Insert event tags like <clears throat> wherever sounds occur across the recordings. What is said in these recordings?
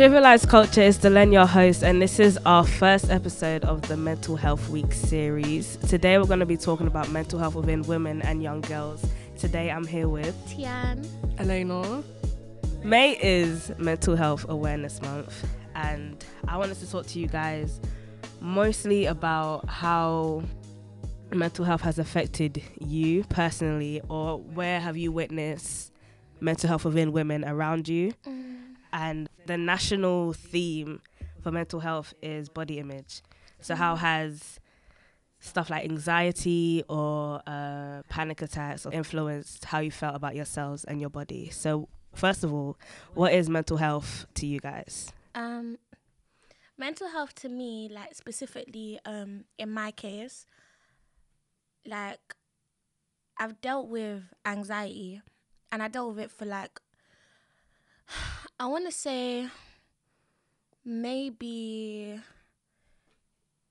Trivialized Culture is Delenn, your host, and this is our first episode of the Mental Health Week series. Today, we're going to be talking about mental health within women and young girls. Today, I'm here with Tian, Elena. May is Mental Health Awareness Month, and I wanted to talk to you guys mostly about how mental health has affected you personally, or where have you witnessed mental health within women around you? Mm. And the national theme for mental health is body image. So, how has stuff like anxiety or uh, panic attacks influenced how you felt about yourselves and your body? So, first of all, what is mental health to you guys? Um, mental health to me, like specifically, um, in my case, like I've dealt with anxiety, and I dealt with it for like I want to say maybe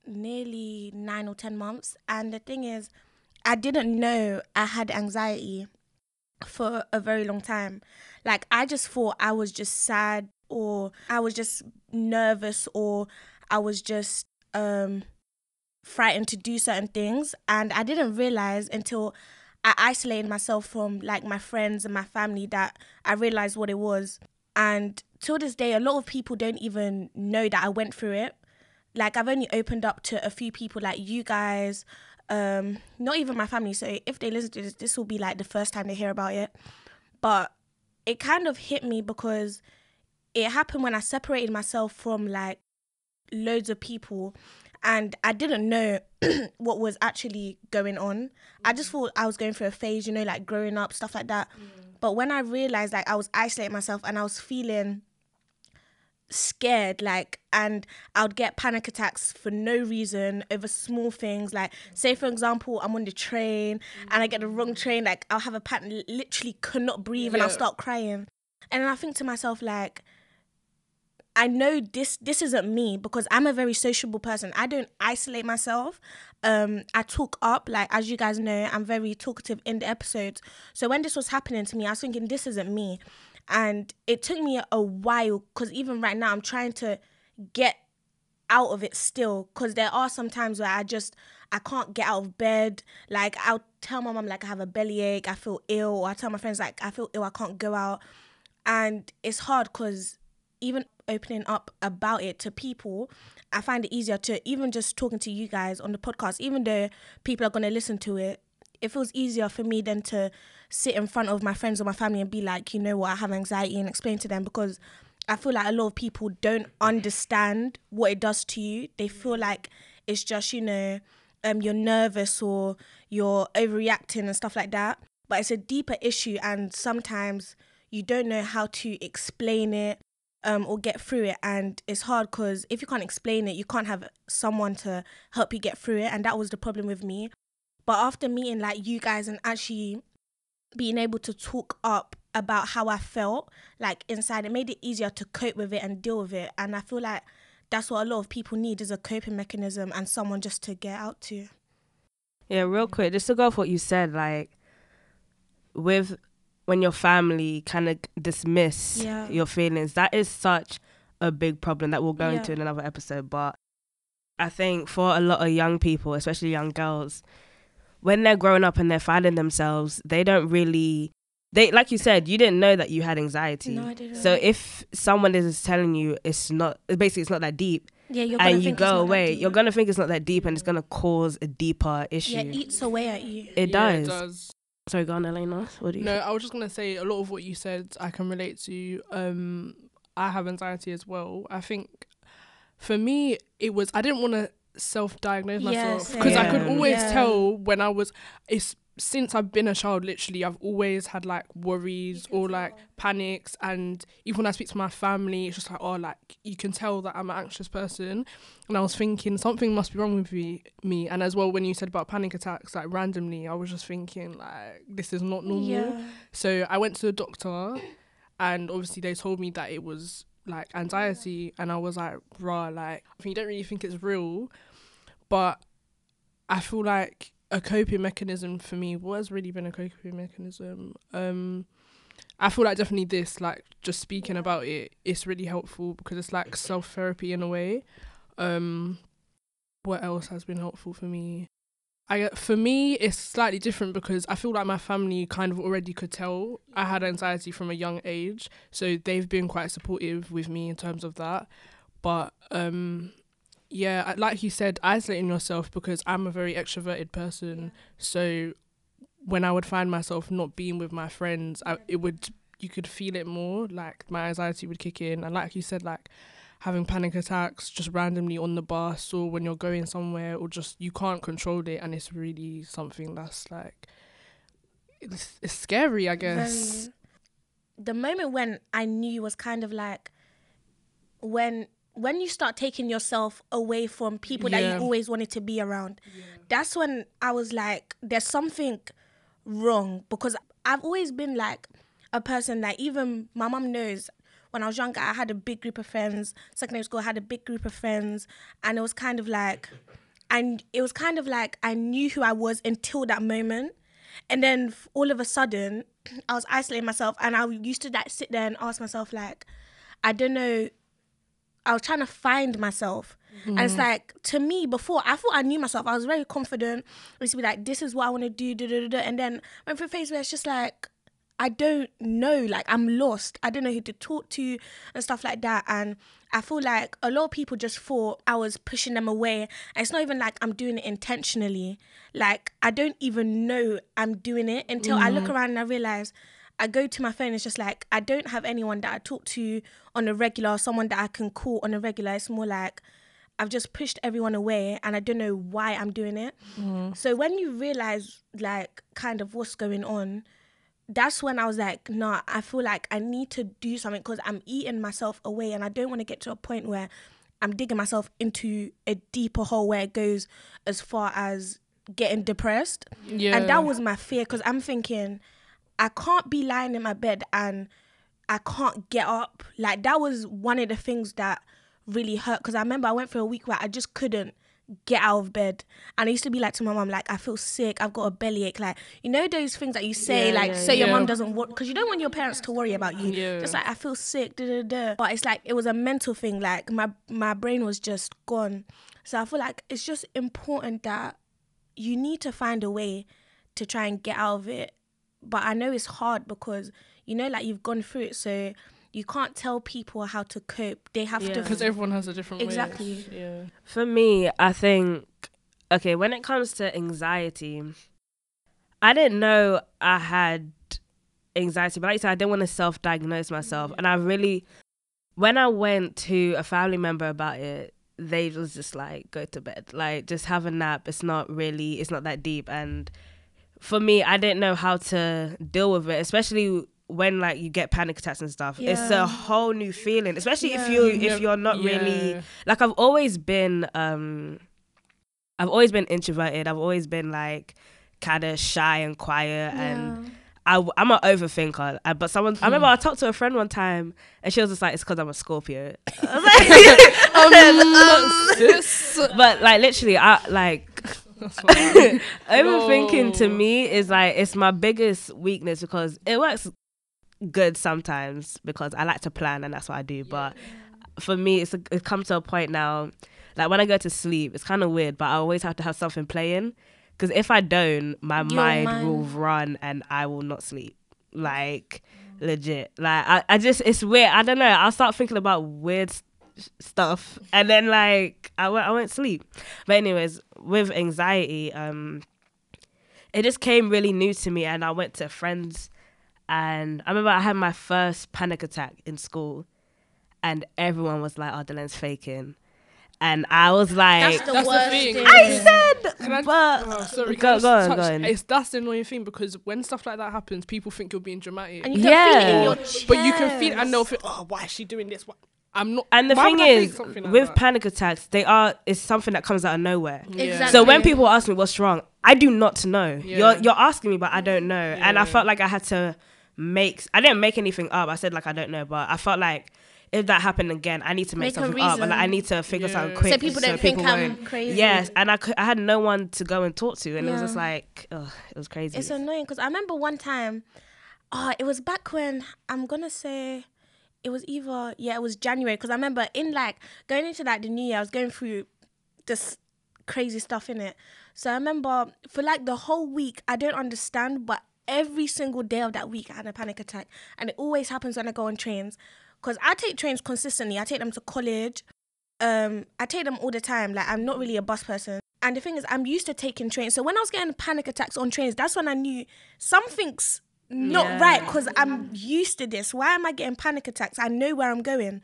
nearly nine or ten months. And the thing is, I didn't know I had anxiety for a very long time. Like, I just thought I was just sad or I was just nervous or I was just um frightened to do certain things and I didn't realize until I isolated myself from like my friends and my family that I realized what it was. And till this day a lot of people don't even know that I went through it. Like I've only opened up to a few people like you guys um not even my family. So if they listen to this this will be like the first time they hear about it. But it kind of hit me because it happened when I separated myself from like loads of people and I didn't know <clears throat> what was actually going on. I just thought I was going through a phase, you know, like growing up, stuff like that. Mm. But when I realized like I was isolating myself and I was feeling scared like and I would get panic attacks for no reason over small things like say for example I'm on the train and I get the wrong mm. train like I'll have a panic literally could not breathe and I'll start crying and then I think to myself like I know this this isn't me because I'm a very sociable person. I don't isolate myself. Um I talk up like as you guys know, I'm very talkative in the episodes. So when this was happening to me, I was thinking this isn't me. And it took me a while cuz even right now I'm trying to get out of it still because there are some times where I just I can't get out of bed. Like I'll tell my mom like I have a bellyache, I feel ill, or I tell my friends like I feel ill, I can't go out. And it's hard because even opening up about it to people, I find it easier to even just talking to you guys on the podcast, even though people are gonna listen to it. It feels easier for me than to sit in front of my friends or my family and be like, you know what, I have anxiety and explain to them because I feel like a lot of people don't understand what it does to you. They feel like it's just, you know, um, you're nervous or you're overreacting and stuff like that. But it's a deeper issue, and sometimes you don't know how to explain it um, or get through it. And it's hard because if you can't explain it, you can't have someone to help you get through it. And that was the problem with me. But after meeting like you guys and actually being able to talk up about how I felt like inside, it made it easier to cope with it and deal with it. And I feel like that's what a lot of people need is a coping mechanism and someone just to get out to. Yeah, real quick, just to go off what you said, like with when your family kind of dismiss Yeah. your feelings, that is such a big problem that we'll go Yeah. into in another episode. But I think for a lot of young people, especially young girls, when they're growing up and they're finding themselves, they don't really they like you said, you didn't know that you had anxiety. No, I didn't. So if someone is telling you it's not basically it's not that deep Yeah, you're and you think it's not go away, you're gonna think it's not that deep and it's gonna cause a deeper issue. yeah, eats away at you. It Yeah, does. It does. Sorry, go on, Elena. What do you? No, I was just gonna say a lot of what you said I can relate to. Um, I have anxiety as well. I think for me it was I didn't want to self-diagnose myself because I could always Yeah. tell when I was. It's since I've been a child. Literally, I've always had like worries or like panics, and even when I speak to my family, it's just like oh, like you can tell that I'm an anxious person. And I was thinking something must be wrong with me, me. And as well, when you said about panic attacks, like randomly, I was just thinking like this is not normal. Yeah. So I went to the doctor, and obviously they told me that it was like anxiety, and I was like, "Bruh, like you don't really think it's real," but I feel like a coping mechanism for me what has really been a coping mechanism. Um, I feel like definitely this, like just speaking about it, it's really helpful because it's like self therapy in a way. Um, what else has been helpful for me? I for me it's slightly different because I feel like my family kind of already could tell I had anxiety from a young age, so they've been quite supportive with me in terms of that. But um, yeah, like you said, isolating yourself because I'm a very extroverted person, so when I would find myself not being with my friends, I, it would you could feel it more. Like my anxiety would kick in, and like you said, like having panic attacks just randomly on the bus or when you're going somewhere or just you can't control it and it's really something that's like it's, it's scary i guess Very. The moment when I knew was kind of like when when you start taking yourself away from people that you always wanted to be around. That's when I was like, there's something wrong because I've always been like a person that even my mom knows when I was younger, I had a big group of friends. Secondary school, I had a big group of friends, and it was kind of like, and it was kind of like I knew who I was until that moment, and then all of a sudden, <clears throat> I was isolating myself, and I used to like sit there and ask myself like, I don't know. I was trying to find myself. And it's mm. like, to me, before, I thought I knew myself. I was very confident. I used to be like, this is what I want to do, da, da, da. And then went through a phase where it's just like, I don't know. Like, I'm lost. I don't know who to talk to and stuff like that. And I feel like a lot of people just thought I was pushing them away. And it's not even like I'm doing it intentionally. Like, I don't even know I'm doing it until I look mm. around and I realize I go to my phone, it's just like I don't have anyone that I talk to on a regular, someone that I can call on a regular. It's more like I've just pushed everyone away and I don't know why I'm doing it. Mm-hmm. So when you realize like kind of what's going on, that's when I was like, nah, I feel like I need to do something because I'm eating myself away and I don't want to get to a point where I'm digging myself into a deeper hole where it goes as far as getting depressed. yeah And that was my fear because I'm thinking, I can't be lying in my bed and I can't get up. Like, that was one of the things that really hurt because I remember I went for a week where I just couldn't get out of bed. And I used to be like to my mom, like, I feel sick, I've got a bellyache. Like, you know, those things that you say, Yeah, like, yeah, so your mom doesn't want, because you don't want your parents to worry about you. Yeah. Just like, I feel sick, da da da. But it's like, it was a mental thing. Like, my, my brain was just gone. So I feel like it's just important that you need to find a way to try and get out of it. But I know it's hard because you know, like you've gone through it, so you can't tell people how to cope. They have Yeah. to. because everyone has a different way. Exactly. yeah For me, I think okay, when it comes to anxiety, I didn't know I had anxiety, but like you said, I didn't want to self diagnose myself. And I really when I went to a family member about it, they was just like, go to bed. Like just have a nap. It's not really it's not that deep. And for me, I didn't know how to deal with it, especially when like you get panic attacks and stuff. It's a whole new feeling, especially if you if you're not really like I've always been um I've always been introverted. I've always been like kind of shy and quiet and I, am an overthinker. Uh, But someone, I remember I talked to a friend one time and she was just like, it's because I'm a Scorpio. <laughs> <laughs> I was like, <laughs> Sis. but like literally, I like That's fine. <laughs> overthinking to me is like, it's my biggest weakness because it works good sometimes because I like to plan and that's what I do. But for me, it's a, it comes to a point now, like when I go to sleep, it's kind of weird, but I always have to have something playing. Because if I don't, my mind, mind- will run and I will not sleep. Like, legit. Like, I, I just, it's weird. I don't know. I'll start thinking about weird stuff and then, like, I won't, I won't sleep. But, anyways, with anxiety, um, it just came really new to me. And I went to friends and I remember I had my first panic attack in school and everyone was like, oh, Dylan's faking. And I was like, That's the That's the thing. thing. I said, Can I- but Oh, sorry, go, go on, touch- go on. It's that's the annoying thing because when stuff like that happens, people think you're being dramatic. and you can feel it in Yeah. your but you can feel, chest. and they'll feel, oh, why is she doing this? Why? I'm not. And the why thing would I is, like with that? panic attacks, they are it's something that comes out of nowhere. Yeah. Exactly. So when people ask me what's wrong, I do not know. Yeah. You're you're asking me, but I don't know. And I felt like I had to make. I didn't make anything up. I said like I don't know, but I felt like if that happened again, I need to make, Make something up, and like, I need to figure Yeah. something So quick. so people don't think I'm won't- crazy. Yes, and I cou- I had no one to go and talk to, and it was just like, ugh, it was crazy. It's annoying because I remember one time Oh, it was back when I'm gonna say it was either yeah, it was January because I remember in like going into like the new year, I was going through this crazy stuff in it. So I remember for like the whole week, I don't understand, but every single day of that week, I had a panic attack, and it always happens when I go on trains. Cause I take trains consistently. I take them to college. Um, I take them all the time. Like I'm not really a bus person. And the thing is, I'm used to taking trains. So when I was getting panic attacks on trains, that's when I knew something's not Yeah. right because I'm used to this. Why am I getting panic attacks? I know where I'm going.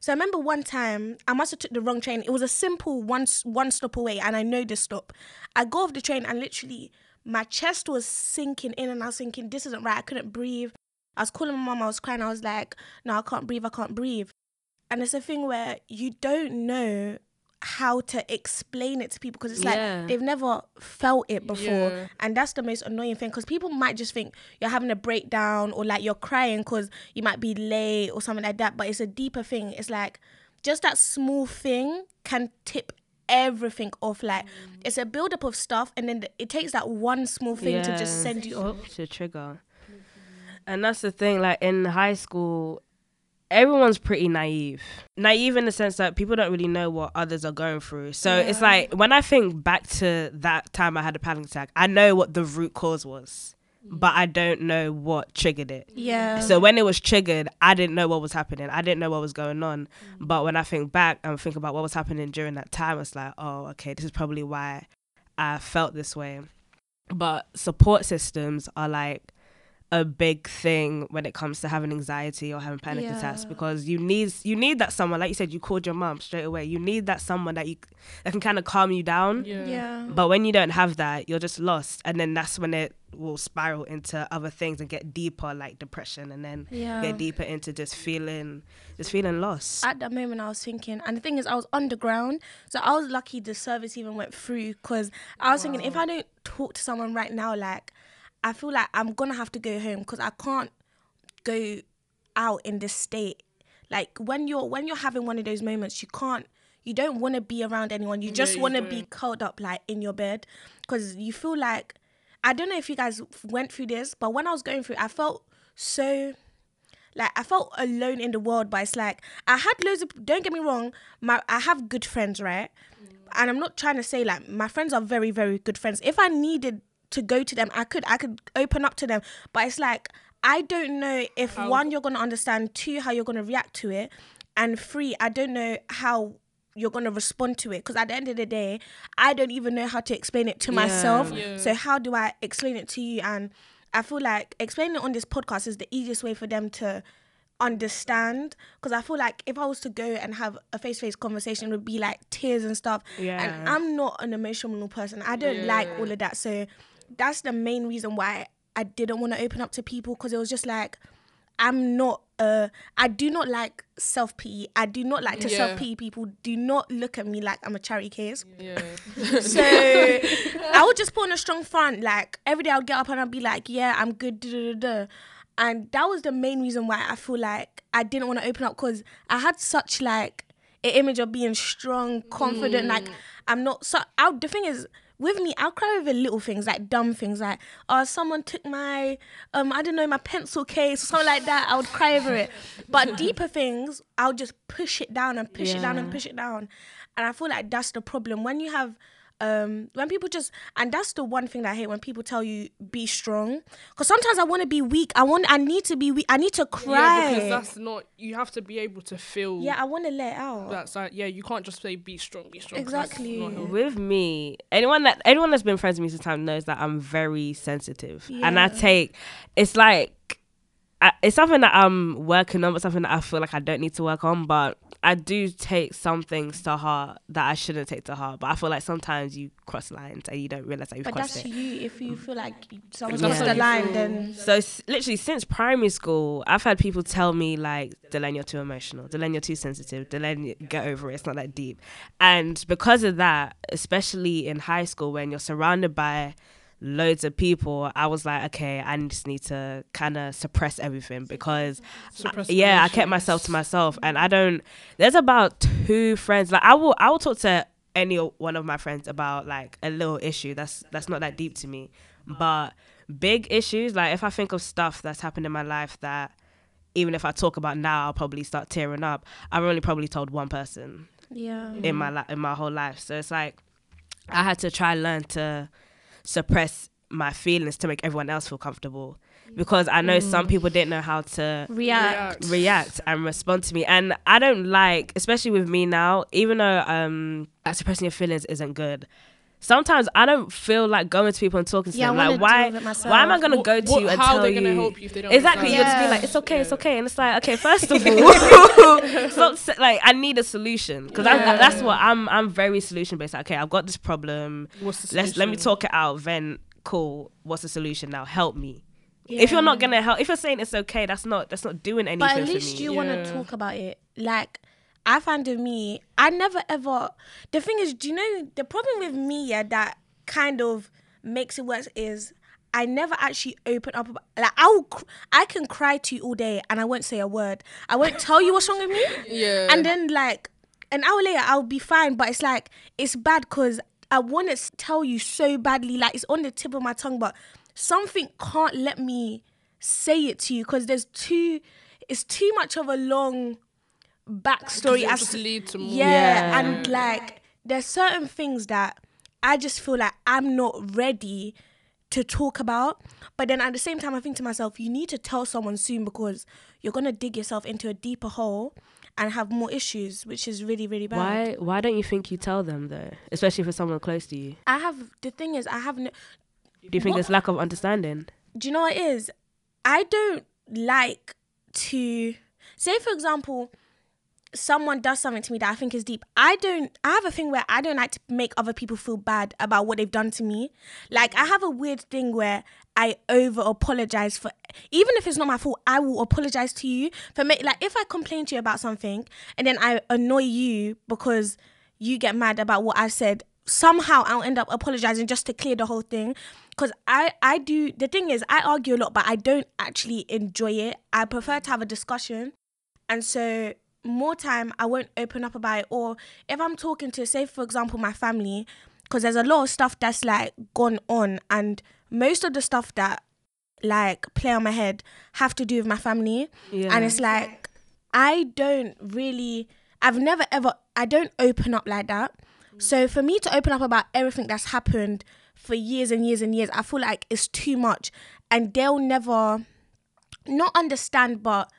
So I remember one time I must have took the wrong train. It was a simple one one stop away, and I know this stop. I go off the train and literally my chest was sinking in, and I was thinking, "This isn't right." I couldn't breathe. I was calling my mom. I was crying. I was like, "No, I can't breathe. I can't breathe." And it's a thing where you don't know how to explain it to people because it's Yeah. like they've never felt it before Yeah. and that's the most annoying thing because people might just think you're having a breakdown or like you're crying because you might be late or something like that but it's a deeper thing it's like just that small thing can tip everything off like mm. it's a build-up of stuff and then it takes that one small thing to just send you off to trigger. And that's the thing, like in high school, everyone's pretty naive. Naive in the sense that people don't really know what others are going through. So it's like when I think back to that time I had a panic attack, I know what the root cause was, but I don't know what triggered it. yeah So when it was triggered, I didn't know what was happening. I didn't know what was going on. Mm. But when I think back and think about what was happening during that time, it's like, oh, okay, this is probably why I felt this way. But support systems are like a big thing when it comes to having anxiety or having panic attacks because you need you need that someone like you said you called your mom straight away. You need that someone that you that can kind of calm you down. Yeah. yeah. But when you don't have that, you're just lost. And then that's when it will spiral into other things and get deeper, like depression, and then yeah. get deeper into just feeling, just feeling lost. at that moment I was thinking, and the thing is, I was underground, so I was lucky the service even went through because I was thinking if I don't talk to someone right now, like I feel like I'm gonna have to go home because I can't go out in this state. Like when you're when you're having one of those moments, you can't. You don't want to be around anyone. You just you want to be curled up like in your bed because you feel like I don't know if you guys went through this, but when I was going through, I felt so like I felt alone in the world, but it's like I had loads of. Don't get me wrong, my I have good friends, right? Mm. And I'm not trying to say like my friends are very very good friends. If I needed to go to them, I could I could open up to them, but it's like I don't know if How- one you're gonna understand, two how you're gonna react to it, and three I don't know how you're gonna respond to it because at the end of the day, I don't even know how to explain it to Yeah. myself. Yeah. So how do I explain it to you? And I feel like explaining it on this podcast is the easiest way for them to understand because I feel like if I was to go and have a face to face conversation, it would be like tears and stuff. Yeah. And I'm not an emotional person. I don't like all of that. So that's the main reason why I didn't want to open up to people because it was just like I'm not uh I do not like self pity. I do not like to Yeah. self pity people. Do not look at me like I'm a charity case. Yeah. So <laughs> I would just put on a strong front. Like every day I would get up and I'd be like, yeah, I'm good. Da, da, da, da. And that was the main reason why I feel like I didn't want to open up because I had such like an image of being strong, confident. Like I'm not. So I, the thing is. With me, I'll cry over little things like dumb things like, oh, someone took my, um, I don't know, my pencil case or something like that. I would cry over it. But <laughs> deeper things, I'll just push it down and push it down and push it down. And I feel like that's the problem. When you have um when people just and that's the one thing that I hate when people tell you be strong because sometimes I want to be weak I want I need to be weak I need to Yeah, cry because that's not. You have to be able to feel. Yeah i want to let out That's like yeah. You can't just say be strong, be strong Exactly. With me, anyone that anyone that's been friends with me since time knows that I'm very sensitive, and I take it's like I, it's something that I'm working on, but something that I feel like I don't need to work on. But I do take some things to heart that I shouldn't take to heart. But I feel like sometimes you cross lines and you don't realize that you've but crossed that's it. you if you feel like someone's Yeah. crossed the line then So s- literally since primary school, I've had people tell me like, Delaney, you're too emotional. Delaney, you're too sensitive. Delaney, get over it. It's not that deep. And because of that, especially in high school when you're surrounded by loads of people, I was like, okay, I just need to kind of suppress everything because Suppress yeah, I kept myself to myself, and I don't. There's about two friends. Like I will, I will talk to any one of my friends about like a little issue. That's that's not that deep to me, but big issues, like if I think of stuff that's happened in my life that even if I talk about now, I'll probably start tearing up. I've only probably told one person Yeah. in mm-hmm. my li- in my whole life. So it's like I had to try and learn to suppress my feelings to make everyone else feel comfortable. Because I know some people didn't know how to React. react. and respond to me. And i don't like especially with me now even though um suppressing your feelings isn't good sometimes i don't feel like going to people and talking to Yeah, I them. Wanna like why with it myself. why am i gonna What- go to what- you and how tell they you? gonna help you if they don't exactly you'll just be like it's okay it's okay. And it's like okay <laughs> first of <laughs> all. <laughs> Stop like i need a solution. Because Yeah. that's what i'm i'm very solution based. Okay i've got this problem. What's the let's let me talk it out then cool. What's the solution now? Help me. If you're not gonna help if you're saying it's okay that's not that's not doing anything But at for least me. you want to talk about it. Like I find with me, I never ever. The thing is, do you know the problem with me? Yeah, that kind of makes it worse is I never actually open up. About, like I will, I can cry to you all day and I won't say a word. I won't tell you what's wrong with me. <laughs> Yeah. And then like an hour later, I'll be fine. But it's like it's bad because I want to tell you so badly. Like it's on the tip of my tongue, but something can't let me say it to you because there's too. It's too much of a long backstory as just lead to more. yeah, Yeah. and like there's certain things that I just feel like I'm not ready to talk about. But then at the same time, I think to myself, you need to tell someone soon because you're gonna dig yourself into a deeper hole and have more issues, which is really really bad. Why why don't you think you tell them though? Especially for someone close to you. I have the thing is I have no. Do you think What- there's lack of understanding? Do you know what it is? I don't like to say, for example, someone does something to me that I think is deep. I don't. I have a thing where I don't like to make other people feel bad about what they've done to me. Like I have a weird thing where I over apologize for, even if it's not my fault. I will apologize to you for me. Like if I complain to you about something and then I annoy you because you get mad about what I said. Somehow I'll end up apologizing just to clear the whole thing. Cause I I do the thing is I argue a lot, but I don't actually enjoy it. I prefer to have a discussion. And so more time I won't open up about it. Or if I'm talking to, say, for example, my family, because there's a lot of stuff that's like gone on, and most of the stuff that like play on my head have to do with my family. Yeah. And it's like I don't really I've never ever I don't open up like that. So for me to open up about everything that's happened for years and years and years, I feel like it's too much. And they'll never not understand but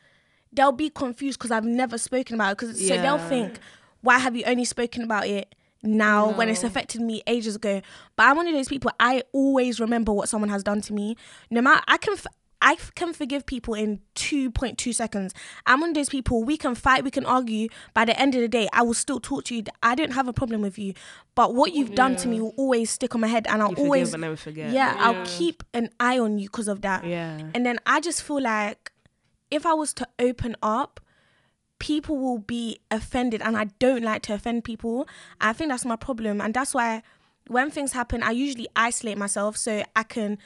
they'll be confused because I've never spoken about it. Cause so they'll think, why have you only spoken about it now when it's affected me ages ago? But I'm one of those people. I always remember what someone has done to me. No matter I can. F- I can forgive people in 2.2 seconds. I'm one of those people, we can fight, we can argue. By the end of the day, I will still talk to you. I don't have a problem with you. But what you've done to me will always stick on my head. And I'll you always, forget. yeah, I'll keep an eye on you because of that. Yeah. And then I just feel like if I was to open up, people will be offended. And I don't like to offend people. I think that's my problem. And that's why when things happen, I usually isolate myself so I can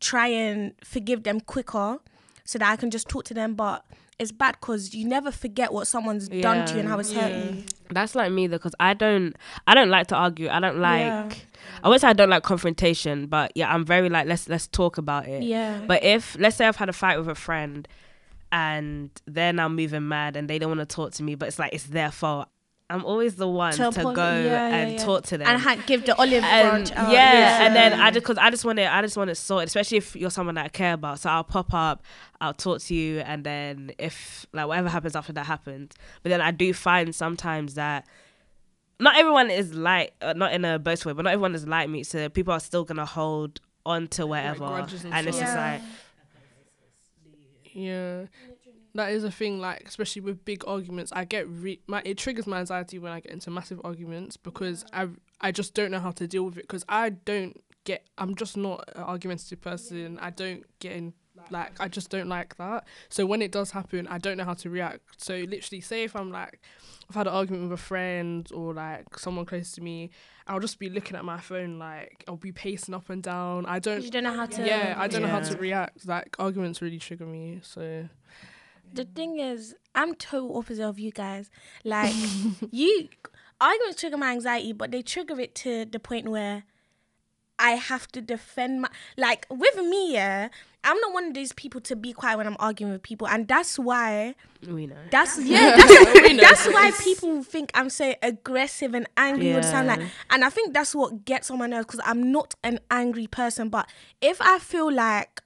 try and forgive them quicker so that I can just talk to them. But it's bad because you never forget what someone's done to you and how it's hurt you. That's like me though, because I don't, I don't like to argue. I don't like. Yeah. I would say I don't like confrontation, but yeah, I'm very like let's let's talk about it. Yeah. But if let's say I've had a fight with a friend, and they're now moving mad and they don't want to talk to me, but it's like it's their fault. I'm always the one to, apo- go yeah, yeah, and yeah. talk to them. and ha- give the olive and branch out. yeah, and then I just because I just want it, I just want it sorted, especially if you're someone that I care about. So I'll pop up, I'll talk to you, and then if like whatever happens after that happens. But then I do find sometimes that not everyone is like, uh, not in a boast way, but not everyone is like me. So people are still gonna hold on to whatever, grudges and and it's just stuff. like Yeah, that is a thing. Like especially with big arguments, I get re- my it triggers my anxiety when I get into massive arguments because I I just don't know how to deal with it because I don't get. I'm just not an argumentative person. I don't get in. Like I just don't like that. So when it does happen, I don't know how to react. So literally, say if I'm like, I've had an argument with a friend or like someone close to me, I'll just be looking at my phone like I'll be pacing up and down. I don't. you don't know how to. Yeah, I don't know how to react. Like arguments really trigger me. So The thing is, I'm total opposite of you guys. Like, <laughs> you arguments trigger my anxiety, but they trigger it to the point where I have to defend my like with me, yeah. I'm not one of those people to be quiet when I'm arguing with people, and that's why We know. that's <laughs> yeah, that's, know that's <laughs> why people think I'm so aggressive and angry all the time. Like, and I think that's what gets on my nerves because I'm not an angry person. But if I feel like,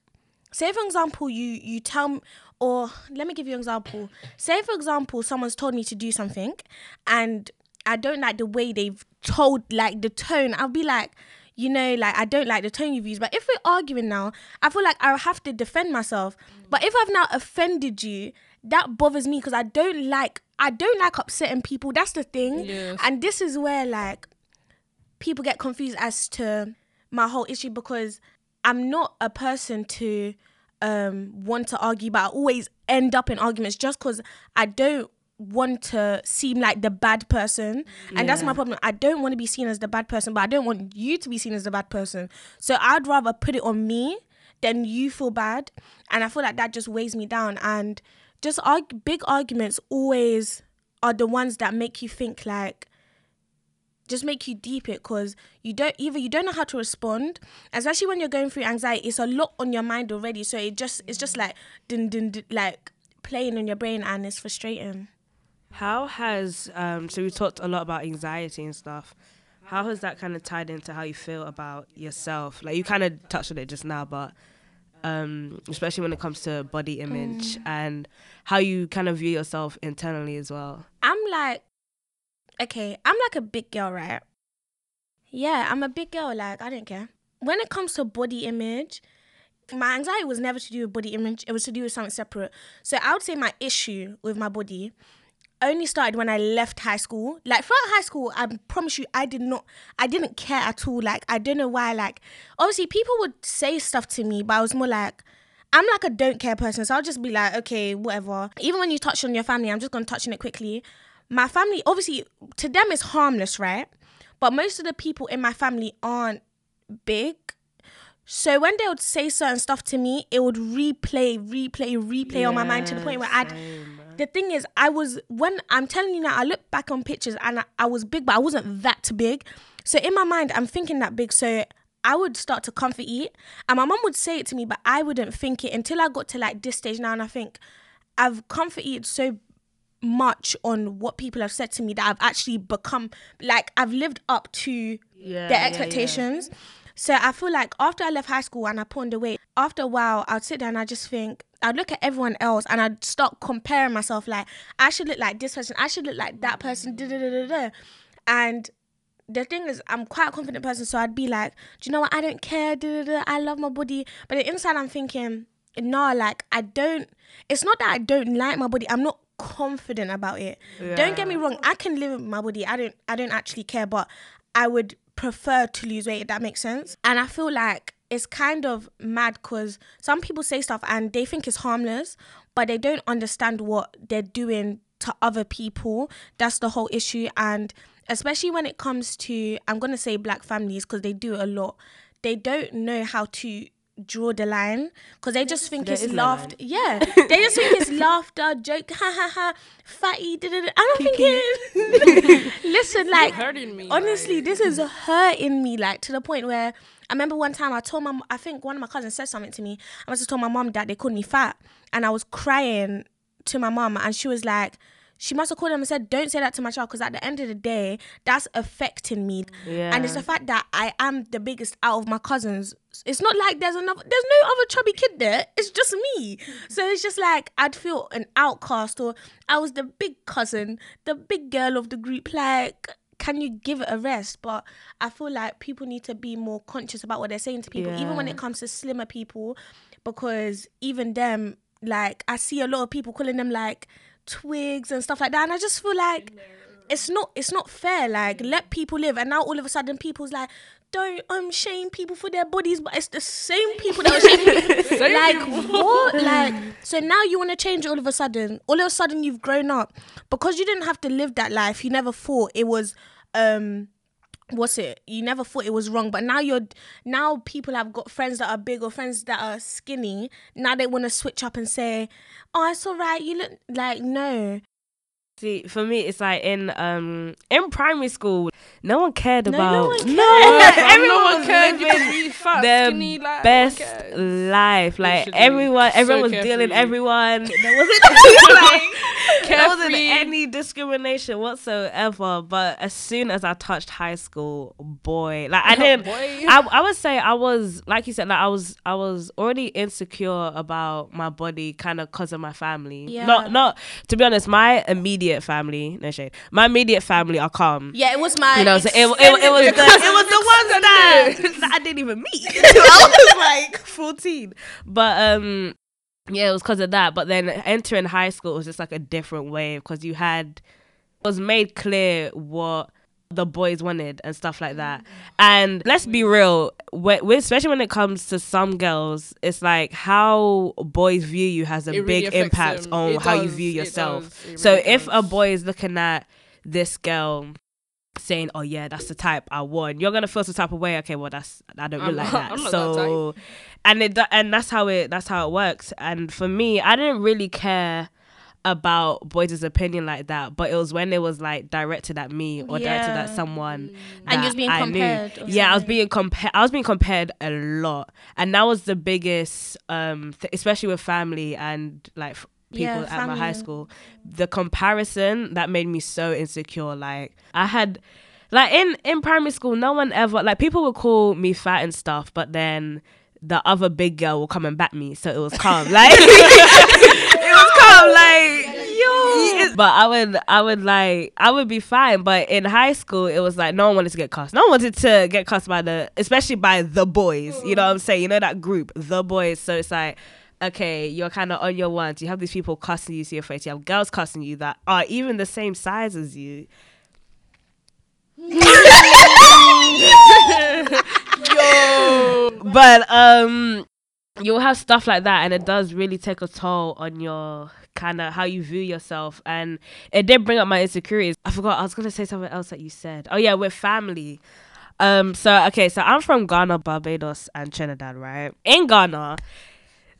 say for example, you you tell me, or let me give you an example. Say for example, someone's told me to do something, and I don't like the way they've told, like the tone. I'll be like. You know, like I don't like the tone you've used, but if we're arguing now, I feel like I have to defend myself. But if I've now offended you, that bothers me because I don't like I don't like upsetting people. That's the thing. Yes. And this is where like people get confused as to my whole issue because I'm not a person to um want to argue, but I always end up in arguments just because I don't want to seem like the bad person. And that's my problem. I don't want to be seen as the bad person but i don't want you to be seen as the bad person. So i'd rather put it on me than you feel bad. And i feel like that just weighs me down. And just arg- big arguments always are the ones that make you think like just make you deep it because you don't either you don't know how to respond. Especially when you're going through anxiety it's a lot on your mind already. So it just it's just like din, din, din, like playing on your brain and it's frustrating How has um so we talked a lot about anxiety and stuff. How has that kind of tied into how you feel about yourself? Like you kind of touched on it just now, but um especially when it comes to body image and how you kind of view yourself internally as well. I'm like, okay, I'm like a big girl, right? Yeah, I'm a big girl. Like, I don't care. When it comes to body image, my anxiety was never to do with body image, it was to do with something separate. So I would say my issue with my body only started when I left high school. Like throughout high school, I promise you, I did not, I didn't care at all. Like I don't know why. Like obviously, people would say stuff to me, but I was more like, I'm like a don't care person, so I'll just be like, okay, whatever. Even when you touch on your family, I'm just gonna touch on it quickly. My family, obviously, to them is harmless, right? But most of the people in my family aren't big. So when they would say certain stuff to me, it would replay, replay, replay on my mind to the point where I'd Same. The thing is, I was when I'm telling you now, I look back on pictures and I, I was big, but I wasn't that big. So in my mind, I'm thinking that big. So I would start to comfort eat, and my mom would say it to me, but I wouldn't think it until I got to like this stage now, and I think I've comfort eated so much on what people have said to me that I've actually become like I've lived up to Yeah, yeah, their yeah. expectations. So I feel like after I left high school and I put on the weight, after a while I'd sit there and I just think I'd look at everyone else and I'd start comparing myself like I should look like this person, I should look like that person, da da da da da. And the thing is, I'm quite a confident person, so I'd be like, do you know what? I don't care. Da, da, da, I love my body, but inside, I'm thinking, no, like I don't. It's not that I don't like my body. I'm not confident about it. Don't get me wrong. I can live with my body. I don't. I don't actually care, but I would prefer to lose weight. If that makes sense. And I feel like it's kind of mad because some people say stuff and they think it's harmless, but they don't understand what they're doing to other people. That's the whole issue. And especially when it comes to, I'm going to say black families because they do a lot, they don't know how to draw the line because they just think There it's no laughter. Yeah, they just think it's laughter, joke, ha ha ha, fatty. Da, da, da. I don't think it. <laughs> Listen, like hurting me. honestly, this is hurting me like to the point where I remember one time I told my I think one of my cousins said something to me. I must have told my mom that they called me fat, and I was crying to my mom, and she was like. She must have called him and said, "Don't say that to my child, because at the end of the day, that's affecting me." And it's Yeah. the fact that I am the biggest out of my cousins. It's not like there's another, there's no other chubby kid there. It's just me. So it's just like I'd feel an outcast, or I was the big cousin, the big girl of the group. Like, can you give it a rest? But I feel like people need to be more conscious about what they're saying to people, even when it comes to slimmer people, because even them, like, I see a lot of people calling them like twigs and stuff like that, and I just feel like it's not it's not fair. Like, let people live, and now all of a sudden, people's like. Don't um shame people for their bodies, but it's the same people that were <laughs> shaming people. <laughs> like what? Like so now you want to change all of a sudden. All of a sudden you've grown up because you didn't have to live that life. You never thought it was um what's it you never thought it was wrong but now you're now people have got friends that are big or friends that are skinny now they want to switch up and say oh it's all right you look like no See, for me, it's like in um in primary school, no one cared No, about <laughs> no one cared. Yeah, everyone no one cared. You living could be fat, their skinny, like, best no one cares. life. Like Literally. everyone, So everyone was dealing everyone. There <laughs> wasn't like there wasn't any <laughs> discrimination whatsoever. But as soon as I touched high school, boy, like I didn't. Boy. I, I would say I was like you said like I was I was already insecure about my body kind of cause of my family. Yeah. Not not to be honest, my immediate family, no shade. My immediate family are calm. Yeah, it was my. You know, so it, it, it was the, it was the ones that, <laughs> that I didn't even meet <laughs> I was like 14. But um yeah, it was because of that. But then entering high school was just like a different wave because you had it was made clear what the boys wanted and stuff like that. And let's be real, especially when it comes to some girls, it's like how boys view you has a really big impact them. on It how you view yourself. does. It so really if a boy is looking at this girl saying, "Oh yeah, that's the type I want," you're gonna feel some type of way. Okay, well that's I don't really like that. Not that so, and it and that's how it that's how it works. And for me, I didn't really care about boys' opinion like that, but it was when it was like directed at me or directed at Yeah. someone. And you was being I knew. compared or Yeah, I was being compared. I was being compared a lot, and that was the biggest, um, th- especially with family and like f- people Yeah, at my high school. The comparison that made me so insecure. Like I had, like in in primary school, no one ever like people would call me fat and stuff, but then the other big girl will come and back me, so it was calm. <laughs> Like <laughs> it was calm. Like but I would I would like I would be fine. But in high school, it was like no one wanted to get cussed. No one wanted to get cussed by the, especially by the boys. You know what I'm saying? You know that group, the boys. So it's like. Okay, you're kind of on your ones. You have these people cussing you to your face. You have girls cussing you that are even the same size as you. <laughs> But um, you'll have stuff like that, and it does really take a toll on your kind of how you view yourself. And it did bring up my insecurities. I forgot I was gonna say something else that you said. Oh yeah, with family. Um, so okay, so I'm from Ghana, Barbados, and Trinidad, right? In Ghana,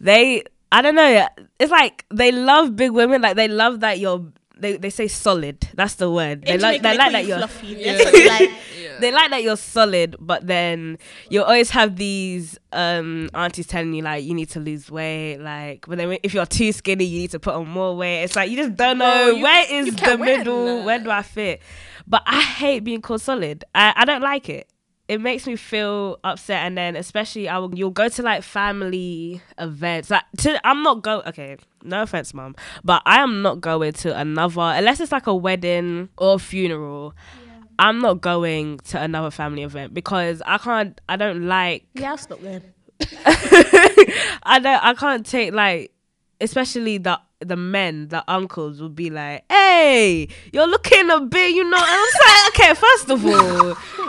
they I don't know, it's like they love big women, like they love that you're they, they say solid. That's the word. They like they like that you you're fluffy. Yeah. <laughs> They like. Yeah. they like that you're solid, but then you always have these um aunties telling you like you need to lose weight, like but then if you're too skinny, you need to put on more weight. It's like you just don't know Bro, you- where is the can't win. middle, where do I fit? But I hate being called solid. I, I don't like it. It makes me feel upset, and then especially I will, you'll go to like family events. Like to, I'm not go. Okay, no offense, mom, but I am not going to another unless it's like a wedding or funeral. I'm not going to another family event because I can't. I don't like. Yeah, I'll stop there. <laughs> I don't. I can't take like, especially the the men, the uncles will be like, "Hey, you're looking a bit, you know." And I'm like, "Okay, first of all, <laughs>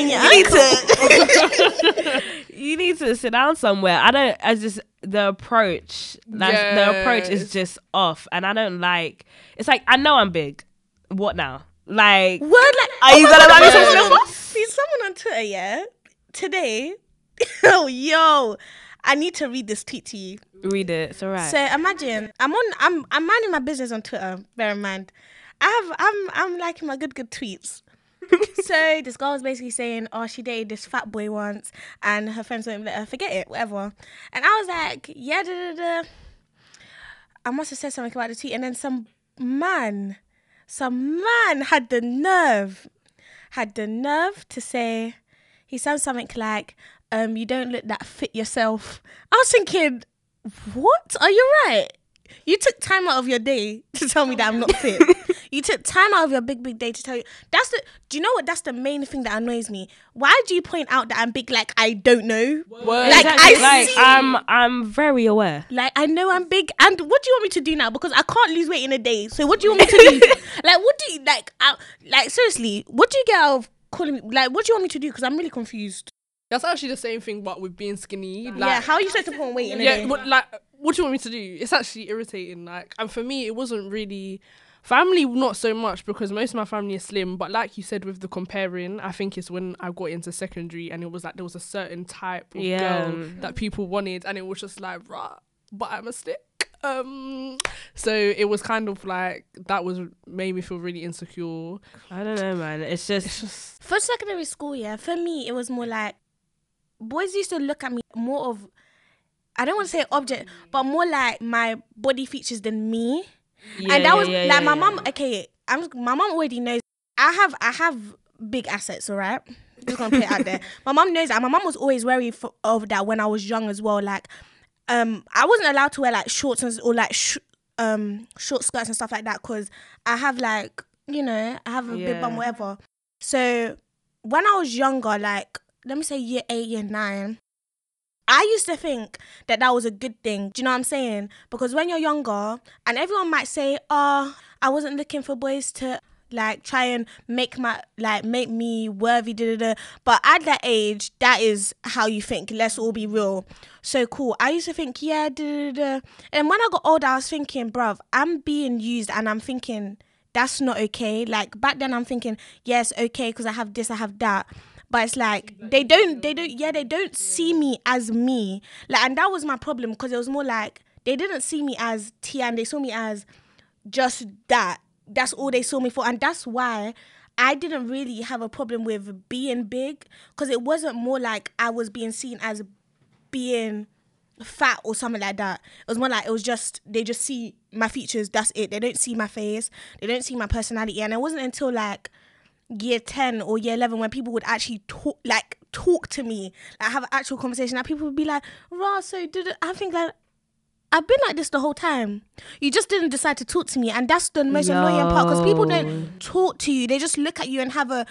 you need to <laughs> you need to sit down somewhere." I don't. I just the approach. That's, The approach is just off, and I don't like. It's like I know I'm big. What now? Like, Word like Are oh you gonna God, buy me wait, some wait, wait, Snickers? wait. See someone on Twitter, yeah, today. <laughs> oh yo, I need to read this tweet to you. read it. It's alright. So imagine I'm on I'm I'm minding my business on Twitter. Bear in mind, I have I'm I'm liking my good good tweets. <laughs> so this girl was basically saying, oh, she dated this fat boy once, and her friends won't let her forget it, whatever. And I was like, yeah, da da da. I must have said something about the tweet, and then some man, some man had the nerve, had the nerve to say, he said something like, um, you don't look that fit yourself. I was thinking, what? Are you right? You took time out of your day to tell me that I'm not fit. <laughs> you took time out of your big, big day to tell you. That's the. Do you know what? That's the main thing that annoys me. Why do you point out that I'm big? Like I don't know. Word. Like, I like see- I'm I'm very aware. Like I know I'm big, and what do you want me to do now? Because I can't lose weight in a day. So what do you want me to do? <laughs> like what do you like? I, like seriously, what do you get out of calling me? Like what do you want me to do? Because I'm really confused. That's actually the same thing, but with being skinny. Like, yeah, how are you supposed to put on weight in a yeah, day? what, like, what do you want me to do? It's actually irritating. Like, and for me, it wasn't really family, not so much because most of my family is slim. But like you said, with the comparing, I think it's when I got into secondary and it was like there was a certain type of Yeah. girl that people wanted, and it was just like, rah, but I'm a stick. Um, so it was kind of like that was made me feel really insecure. I don't know, man. It's just, It's just For secondary school, yeah, for me, it was more like boys used to look at me more of, I don't want to say object, but more like my body features than me. Yeah, and that yeah, was yeah, like my mom. Okay, I'm my mom already knows. I have I have big assets. All right, just gonna put it out there. <laughs> My mom knows that. My mom was always wary f- of that when I was young as well. Like, um, I wasn't allowed to wear like shorts and, or like sh- um short skirts and stuff like that because I have like you know I have a big bum whatever. So when I was younger, like let me say year eight, year nine. I used to think that that was a good thing. Do you know what I'm saying? Because when you're younger, and everyone might say, "Oh, I wasn't looking for boys to like try and make my like make me worthy." Da, da, da. But at that age, that is how you think. Let's all be real. So cool. I used to think, yeah, da, da, da. and when I got older, I was thinking, bruv, I'm being used, and I'm thinking that's not okay. Like back then, I'm thinking, yes, okay, because I have this, I have that. But it's like they don't, they don't, yeah, they don't see me as me. Like, and that was my problem because it was more like they didn't see me as Tia, and they saw me as just that. That's all they saw me for, and that's why I didn't really have a problem with being big because it wasn't more like I was being seen as being fat or something like that. It was more like it was just they just see my features. That's it. They don't see my face. They don't see my personality. And it wasn't until like year ten or year eleven when people would actually talk like talk to me, like have an actual conversation. Like people would be like, "Raw, so did it? I think like." I've been like this the whole time. You just didn't decide to talk to me, and that's the most annoying part because people don't talk to you. They just look at you and have a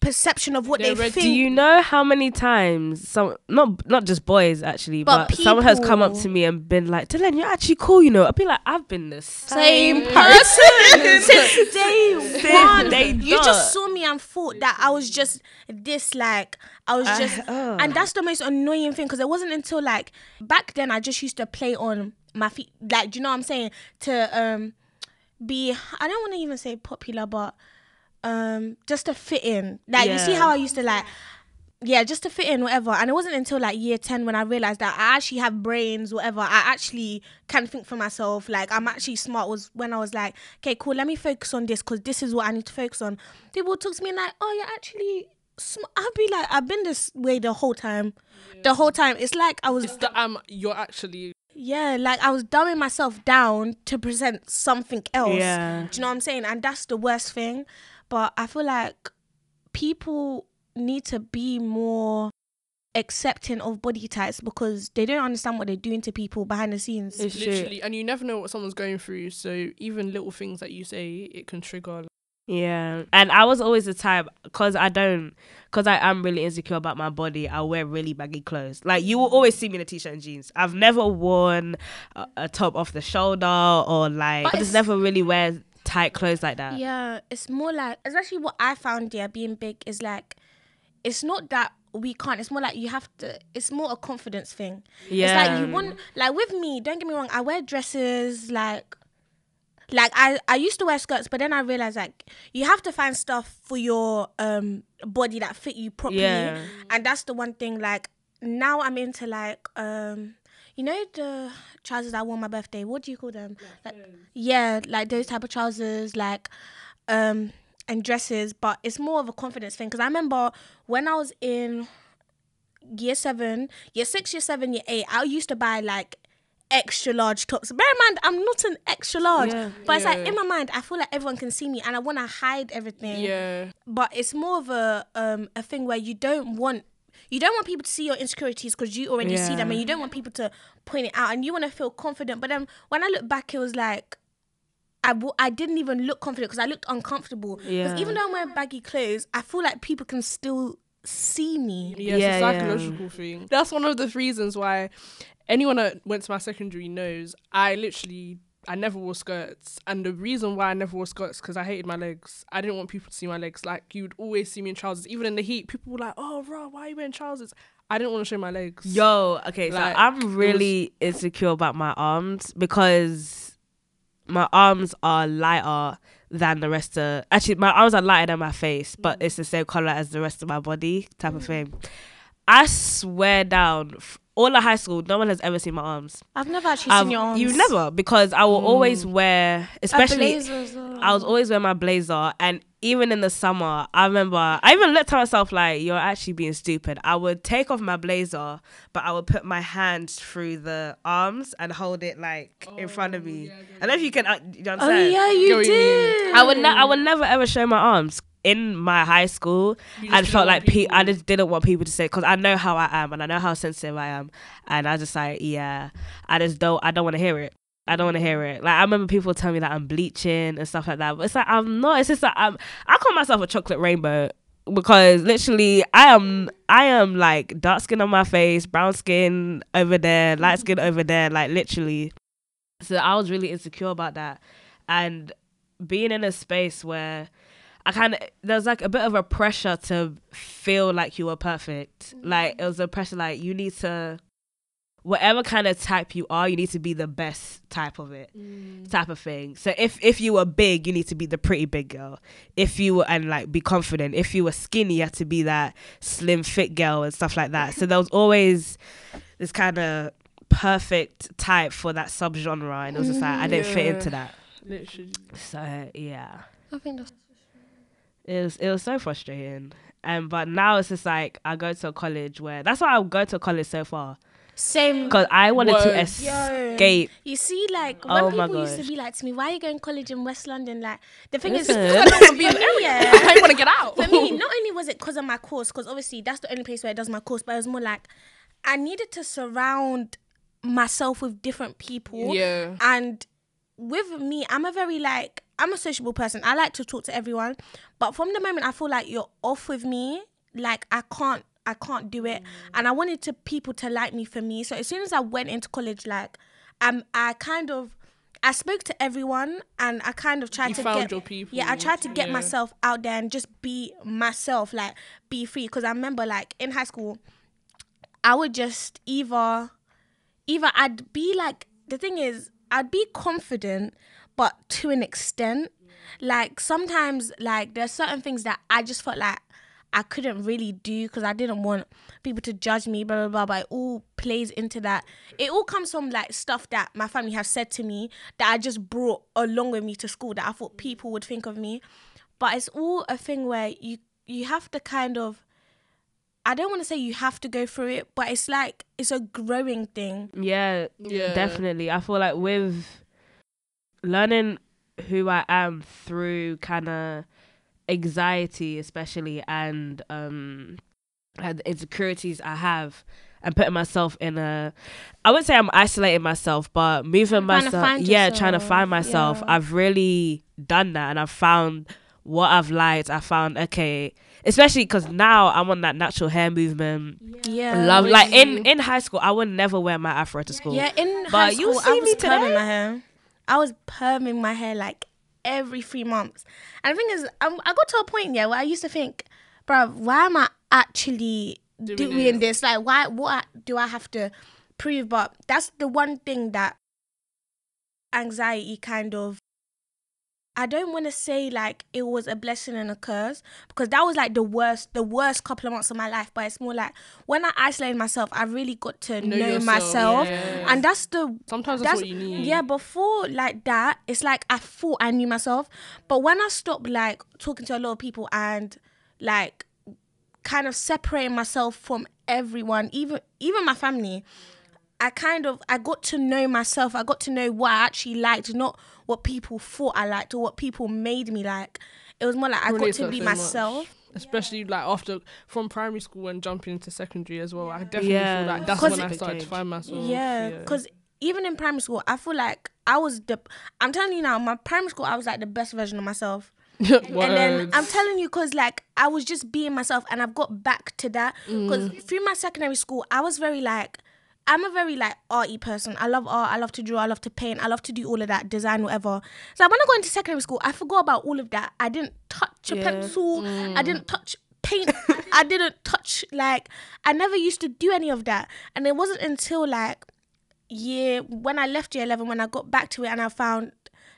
perception of what They're they ready- think. Do you know how many times some not not just boys actually, but, But someone has come up to me and been like, "Dylan, you're actually cool," you know. I'd be like, "I've been the same same person <laughs> since day <laughs> one. day you just saw me and thought that I was just this, like I was just, ugh. and that's the most annoying thing because it wasn't until like back then I just used to play on my feet, like do you know what I'm saying? To um be, I don't want to even say popular, but um just to fit in. Like you see how I used to like yeah, just to fit in, whatever. And it wasn't until like year 10 when I realized that I actually have brains, whatever. I actually can think for myself. Like, I'm actually smart. Was when I was like, okay, cool, let me focus on this because this is what I need to focus on. People talk to me like, oh, you're actually smart. I'd be like, I've been this way the whole time. The whole time. It's like I was, it's that um you're actually yeah, like I was dumbing myself down to present something else. Yeah. Do you know what I'm saying? And that's the worst thing. But I feel like people need to be more accepting of body types because they don't understand what they're doing to people behind the scenes. It's literally, and you never know what someone's going through. So even little things that you say, it can trigger. like, Yeah, and I was always the type because I don't because I am really insecure about my body. I wear really baggy clothes. Like you will always see me in a t-shirt and jeans. I've never worn a, a top off the shoulder or like But I just never really wear tight clothes like that. Yeah, it's more like, especially what I found here being big is like, it's not that we can't. It's more like you have to. It's more a confidence thing. It's like you want, like with me. Don't get me wrong. I wear dresses like. Like I, I used to wear skirts, but then I realized like you have to find stuff for your um body that fit you properly, Yeah. and that's the one thing. Like now I'm into like um you know the trousers I wore on my birthday. What do you call them? Like yeah, like those type of trousers, like um and dresses. But it's more of a confidence thing because I remember when I was in year seven, year six, year seven, year eight, I used to buy like extra large tops. Bear in mind, I'm not an extra large, Yeah. but it's like in my mind, I feel like everyone can see me, and I want to hide everything Yeah, but it's more of a um a thing where you don't want you don't want people to see your insecurities because you already see them and you don't want people to point it out and you want to feel confident but then when i look back it was like I, w- I didn't even look confident because I looked uncomfortable. Because Yeah. even though I'm wearing baggy clothes, I feel like people can still see me. yeah, Yeah, it's a yeah. psychological thing. That's one of the reasons why anyone that went to my secondary knows I literally I never wore skirts, and the reason why I never wore skirts because I hated my legs. I didn't want people to see my legs. Like you'd always see me in trousers, even in the heat. People were like, "Oh, bro, why are you wearing trousers?" I didn't want to show my legs. Yo, okay, so Like, it I'm really insecure about my arms because my arms are lighter than the rest of actually my arms are lighter than my face, but mm. it's the same color as the rest of my body type of mm. thing. I swear down, all of high school, no one has ever seen my arms. I've never actually I've- seen your arms. You never, because I will always Mm. wear, especially blazer as well. I was always wear my blazer, and even in the summer, I remember I even looked at myself like, "You're actually being stupid." I would take off my blazer, but I would put my hands through the arms and hold it like in front of me. I don't know if you can. Uh, you know what I'm Oh saying? yeah, Get you what you mean. did. I would. Ne- I would never ever show my arms. In my high school, I just felt like pe- I just didn't want people to say because I know how I am and I know how sensitive I am, and I just like yeah, I just don't. I don't want to hear it. I don't want to hear it. Like I remember people telling me that I'm bleaching and stuff like that, but it's like I'm not. It's just like I'm. I call myself a chocolate rainbow because literally I am. I am like dark skin on my face, brown skin over there, light skin over there. Like literally. So I was really insecure about that, and being in a space where I kind of there's like a bit of a pressure to feel like you were perfect. Mm. Like it was a pressure like you need to whatever kind of type you are, you need to be the best type of it. Mm. Type of thing. So if if you were big, you need to be the pretty big girl. If you were and like be confident. If you were skinny, you had to be that slim fit girl and stuff like that. So there was always this kind of perfect type for that subgenre and it was just like I didn't fit into that. Literally. So yeah. I think that's it was it was so frustrating. Um, but now it's just like I go to a college where that's why I go to college so far same. because I wanted to Word. escape. You see, like when Oh people used to be like to me, "Why are you going to college in West London?" Like the thing Listen. is, <laughs> I don't wanna be in for the me, yeah, I want to get out. for me, not only was it because of my course, because obviously that's the only place where it does my course, but it was more like I needed to surround myself with different people. Yeah. And with me, I'm a very like I'm a sociable person. I like to talk to everyone, but from the moment I feel like you're off with me, like I can't I can't do it. And I wanted to people to like me for me. So as soon as I went into college, like um I kind of I spoke to everyone and I kind of tried You to get your people. yeah, I tried to get Yeah. myself out there and just be myself, like be free. Because I remember, like in high school, I would just either, either I'd be like the thing is, I'd be confident, but to an extent. Like sometimes, like there's certain things that I just felt like I couldn't really do because I didn't want people to judge me, blah blah blah. But it all plays into that. It all comes from like stuff that my family have said to me that I just brought along with me to school that I thought people would think of me. But it's all a thing where you you have to kind of I don't want to say you have to go through it, but it's like it's a growing thing. Yeah, Yeah. definitely. I feel like with learning who I am through kind of anxiety, especially, and um, and insecurities I have, and putting myself in a, I wouldn't say I'm isolating myself, but moving myself, yeah, trying to find myself. yeah. I've really done that, and I've found what I've liked. I found okay, especially because now I'm on that natural hair movement. Yeah. Love like in in high school, I would never wear my afro to school. Yeah, in But high you school, see I was me today? my hair. I was perming my hair like every three months. And the thing is, um, I got to a point yeah where I used to think, bruv, why am I actually Doing doing, this? Like, why? What do I have to prove? But that's the one thing that anxiety kind of. I don't want to say like it was a blessing and a curse because that was like the worst, the worst couple of months of my life. But it's more like when I isolated myself, I really got to know, yourself, myself, yeah. and that's the Sometimes that's, what you need. yeah, before like that, it's like I thought I knew myself. But when I stopped like talking to a lot of people and like kind of separating myself from everyone, even even my family, I kind of I got to know myself. I got to know what I actually liked, not what people thought I liked or what people made me like. It was more like I got to be so much. myself. Especially like after from primary school and jumping into secondary as well. I definitely Yeah. feel like that's when I started to find myself. Yeah, because even in primary school, I feel like I was the. I'm telling you now, my primary school, I was like the best version of myself. <laughs> And then I'm telling you, cause like I was just being myself, and I've got back to that. Cause mm. through my secondary school, I was very like, I'm a very like arty person. I love art. I love to draw. I love to paint. I love to do all of that, design, whatever. So when I got into secondary school, I forgot about all of that. I didn't touch a Yeah. pencil. I mm. didn't touch paint. I didn't touch like I never used to do any of that. And it wasn't until like year when I left year eleven when I got back to it and I found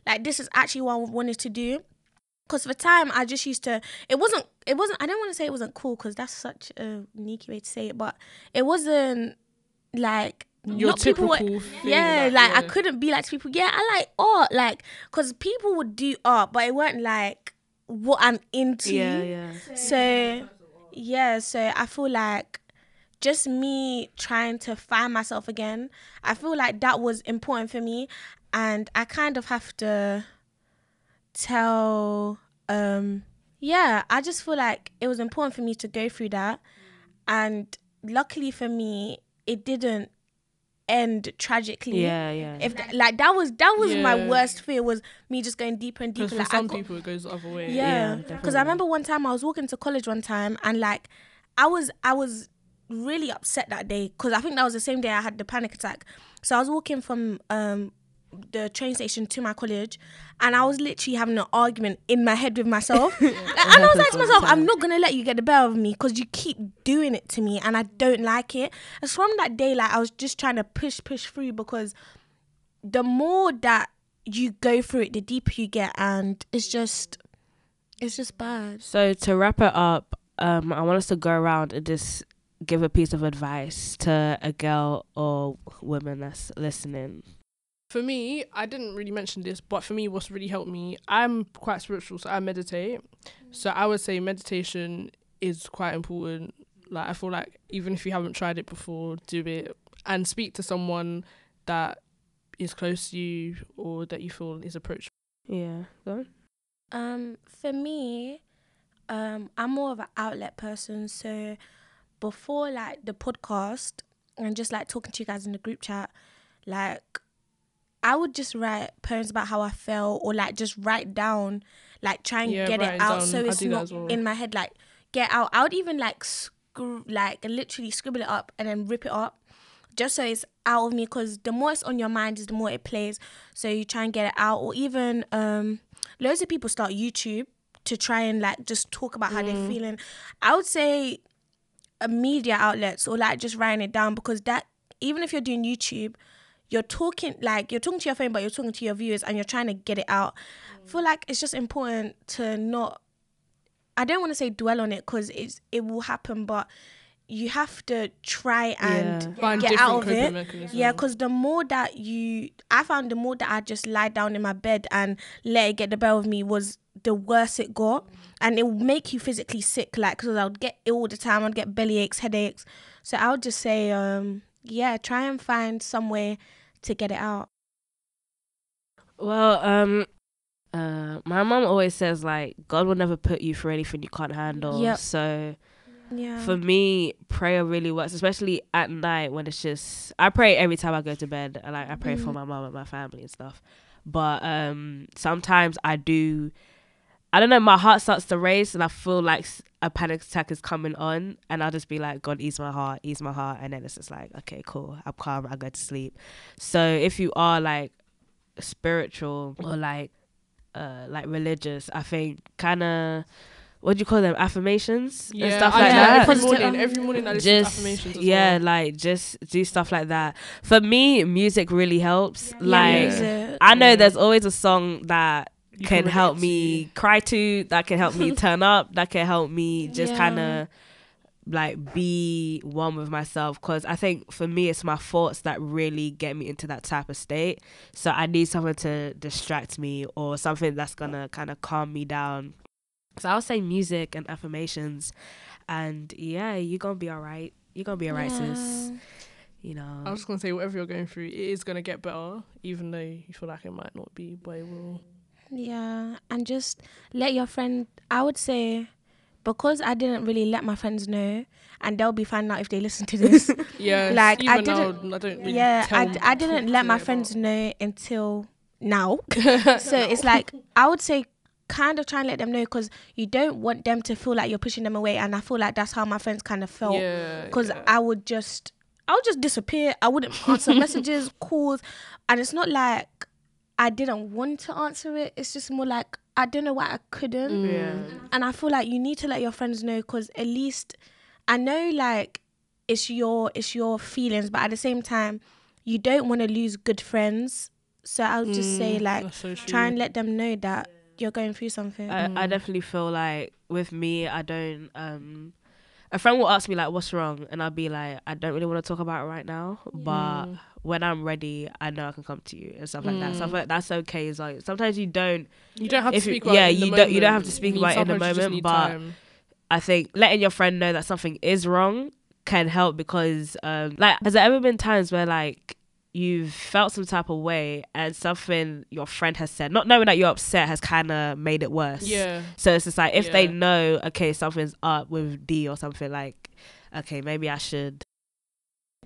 like this is actually what I wanted to do. Cause for time I just used to. It wasn't. It wasn't. I don't want to say it wasn't cool because that's such a sneaky way to say it, but it wasn't like Your not people typical were- thing, yeah, like, like I couldn't be like to people. Yeah, I like art, like because people would do art, but it weren't like what I'm into. Yeah, yeah. So yeah, so I feel like just me trying to find myself again. I feel like that was important for me, and I kind of have to tell. um Yeah, I just feel like it was important for me to go through that, and luckily for me, it didn't end tragically. Yeah, yeah. If th- like that was that was my worst fear was me just going deeper and deeper. For Like some got- people, it goes the other way. yeah, Yeah, because definitely. I remember one time I was walking to college one time and like I was I was really upset that day because I think that was the same day I had the panic attack. So I was walking from um the train station to my college and I was literally having an argument in my head with myself. <laughs> and I was like to myself, I'm not gonna let you get the better of me because you keep doing it to me and I don't like it. And so from that day, like I was just trying to push, push through because the more that you go through it, the deeper you get and it's just it's just bad. So to wrap it up, um, I want us to go around and just give a piece of advice to a girl or woman that's listening. For me, I didn't really mention this, but for me, what's really helped me, I'm quite spiritual, so I meditate. So I would say meditation is quite important. Like I feel like even if you haven't tried it before, do it and speak to someone that is close to you or that you feel is approachable. Yeah, go on. Um, for me, um, I'm more of an outlet person. So before like the podcast and just like talking to you guys in the group chat, like I would just write poems about how I felt or like just write down, like try and Yeah, get it out down. so it's not well. in my head. Like get out. I would even like screw, like literally scribble it up and then rip it up. Just so it's out of me, because the more it's on your mind, is the more it plays. So you try and get it out, or even um, loads of people start YouTube to try and like just talk about how Mm. they're feeling. I would say uh, media outlets or like just writing it down because that even if you're doing YouTube, you're talking like you're talking to your phone, but you're talking to your viewers and you're trying to get it out. I feel like it's just important to not. I don't want to say dwell on it because it's it will happen, but you have to try and Yeah. Get out of it. mechanisms. Yeah, because the more that you, I found the more that I just lie down in my bed and let it get the better of me was the worse it got, and it would make you physically sick. Like, because I would get ill all the time, I'd get belly aches, headaches. So I would just say, um, yeah, try and find some way to get it out. Well, um, uh, my mom always says like God will never put you through anything you can't handle. Yep. So Yeah. for me, prayer really works, especially at night when it's just. I pray every time I go to bed. and, Like I pray for Mhm. my mom and my family and stuff. But um, sometimes I do. I don't know. My heart starts to race, and I feel like a panic attack is coming on, and I'll just be like, "God, ease my heart, ease my heart," and then it's just like, "Okay, cool, I'm calm, I go to sleep." So if you are like spiritual or like uh like religious, I think kind of what do you call them affirmations and stuff I like do Yeah, that. every morning. Every morning I listen to Just affirmations. As yeah, well. like just do stuff like that. For me, music really helps. Yeah, Like music. I know Yeah. there's always a song that You can relate help to. me cry to, that can help me <laughs> turn up, that can help me just Yeah. kind of like be one with myself because I think for me it's my thoughts that really get me into that type of state. So I need something to distract me or something that's gonna kind of calm me down. So I'll say music and affirmations, and yeah, you're gonna be all right. You're gonna be all right, sis. You know. I was just gonna say whatever you're going through, it is gonna get better, even though you feel like it might not be, but it will. Yeah, and just let your friend. I would say, because I didn't really let my friends know, and they'll be finding out if they listen to <laughs> this. Yeah, Like, I even now, didn't- I don't really. yeah, I, d- I didn't let my friends about- know until now. <laughs> so it's like I would say, kind of try and let them know because you don't want them to feel like you're pushing them away, and I feel like that's how my friends kind of felt Yeah, because yeah. I would just I would just disappear. I wouldn't answer <laughs> messages, calls, and it's not like I didn't want to answer it. It's just more like I don't know why I couldn't, Mm. Yeah. and I feel like you need to let your friends know because at least I know like it's your it's your feelings, but at the same time you don't want to lose good friends. So I'll just say Mm, like so try and let them know that you're going through something. I, I Mm. definitely feel like with me, I don't. Um, a friend will ask me like, "What's wrong?" and I'll be like, "I don't really want to talk about it right now, but Mm. when I'm ready, I know I can come to you and stuff like that. Stuff Mm. like that's okay. Is like sometimes you don't. You don't have to you- speak yeah, it in the you don't- you don't have to speak about it in the sometimes you just moment, but- time. I think letting your friend know that something is wrong can help because, um, like, has there ever been times where like you've felt some type of way and something your friend has said, not knowing that you're upset, has kind of made it worse. yeah, So it's just like if they know, okay, something's up with D or something like, okay, maybe I should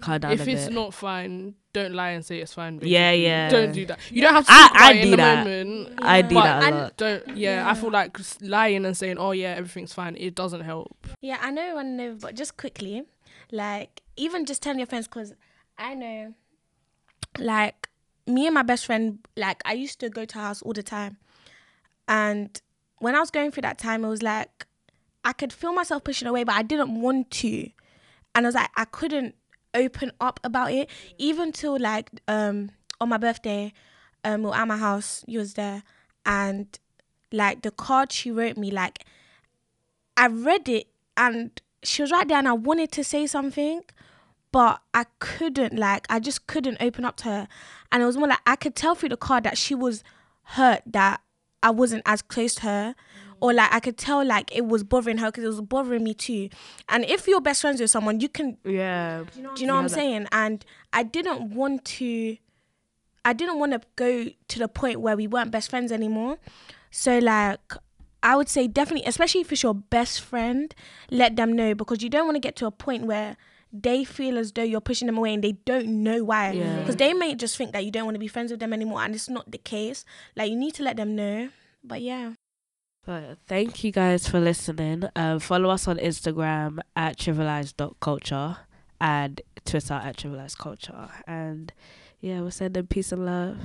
calm down if a it's bit. not fine, don't lie and say it's fine. Yeah, basically. yeah. Don't do that. You don't have to I- speak about I in do the that. moment. I do that a and- lot. Don't. Yeah, Yeah. I feel like lying and saying, "Oh yeah, everything's fine," it doesn't help. Yeah, I know I know, but just quickly, like even just telling your friends, because I know, like me and my best friend, like I used to go to her house all the time, and when I was going through that time, it was like I could feel myself pushing away, but I didn't want to, and I was like I couldn't open up about it, even till like um on my birthday, um we were at my house, you was there, and like the card she wrote me, like I read it and she was right there and I wanted to say something, but I couldn't like I just couldn't open up to her. And it was more like I could tell through the card that she was hurt that I wasn't as close to her. Mm. Or like I could tell like it was bothering her because it was bothering me too. And if you're best friends with someone, you can yeah. do you know what Yeah, I'm that- saying? And I didn't want to I didn't want to go to the point where we weren't best friends anymore. So like I would say definitely, especially if it's your best friend, let them know because you don't want to get to a point where they feel as though you're pushing them away and they don't know why. Yeah. Because they may just think that you don't want to be friends with them anymore and it's not the case. Like you need to let them know. But yeah. But thank you guys for listening. Um, follow us on Instagram at trivialized.culture and Twitter at trivialized culture. And yeah, we're sending peace and love.